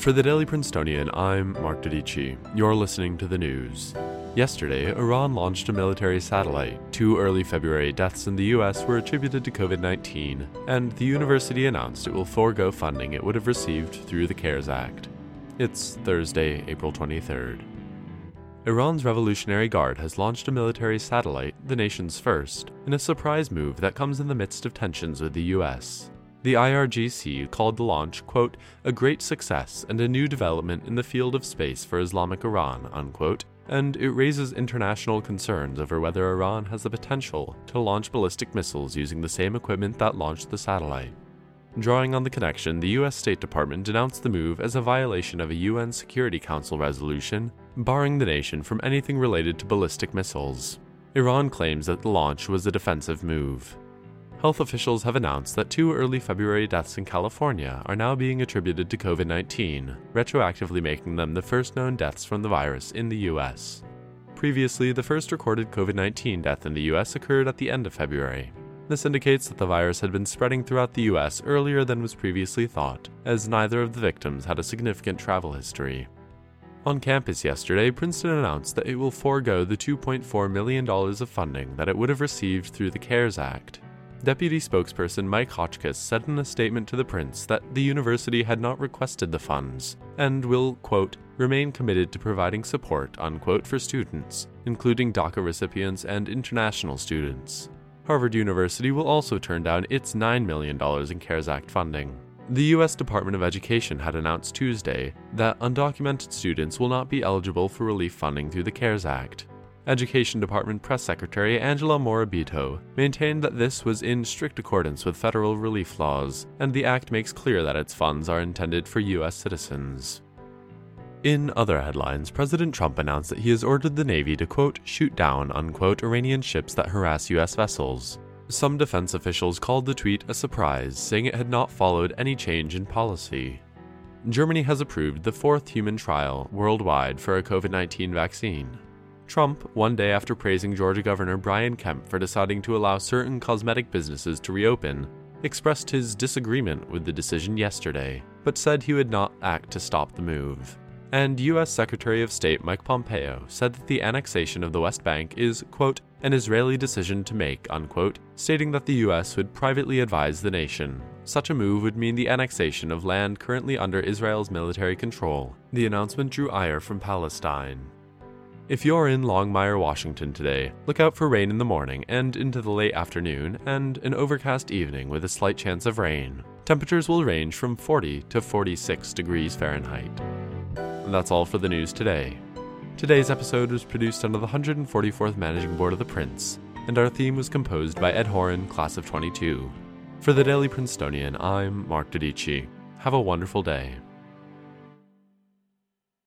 For the Daily Princetonian, I'm Mark Dodici. You're listening to the news. Yesterday, Iran launched a military satellite. Two early February deaths in the US were attributed to COVID 19, and the university announced it will forego funding it would have received through the CARES Act. It's Thursday, April 23rd. Iran's Revolutionary Guard has launched a military satellite, the nation's first, in a surprise move that comes in the midst of tensions with the US. The IRGC called the launch, quote, a great success and a new development in the field of space for Islamic Iran, unquote, and it raises international concerns over whether Iran has the potential to launch ballistic missiles using the same equipment that launched the satellite. Drawing on the connection, the US State Department denounced the move as a violation of a UN Security Council resolution barring the nation from anything related to ballistic missiles. Iran claims that the launch was a defensive move health officials have announced that two early February deaths in California are now being attributed to COVID 19, retroactively making them the first known deaths from the virus in the U.S. Previously, the first recorded COVID 19 death in the U.S. occurred at the end of February. This indicates that the virus had been spreading throughout the U.S. earlier than was previously thought, as neither of the victims had a significant travel history. On campus yesterday, Princeton announced that it will forego the $2.4 million of funding that it would have received through the CARES Act Deputy spokesperson Mike Hotchkiss said in a statement to the Prince that the university had not requested the funds and will, quote, remain committed to providing support, unquote, for students, including DACA recipients and international students. Harvard University will also turn down its $9 million in CARES Act funding. The U.S. Department of Education had announced Tuesday that undocumented students will not be eligible for relief funding through the CARES Act. Education Department Press Secretary Angela Morabito maintained that this was in strict accordance with federal relief laws, and the act makes clear that its funds are intended for U.S. citizens. In other headlines, President Trump announced that he has ordered the Navy to, quote, shoot down, unquote, Iranian ships that harass U.S. vessels. Some defense officials called the tweet a surprise, saying it had not followed any change in policy. Germany has approved the fourth human trial worldwide for a COVID 19 vaccine. Trump, one day after praising Georgia Governor Brian Kemp for deciding to allow certain cosmetic businesses to reopen, expressed his disagreement with the decision yesterday, but said he would not act to stop the move. And U.S. Secretary of State Mike Pompeo said that the annexation of the West Bank is, quote, an Israeli decision to make, unquote, stating that the U.S. would privately advise the nation. Such a move would mean the annexation of land currently under Israel's military control. The announcement drew ire from Palestine. If you're in Longmire, Washington today, look out for rain in the morning and into the late afternoon, and an overcast evening with a slight chance of rain. Temperatures will range from 40 to 46 degrees Fahrenheit. That's all for the news today. Today's episode was produced under the 144th Managing Board of the Prince, and our theme was composed by Ed Horan, Class of 22. For the Daily Princetonian, I'm Mark Dodici. Have a wonderful day.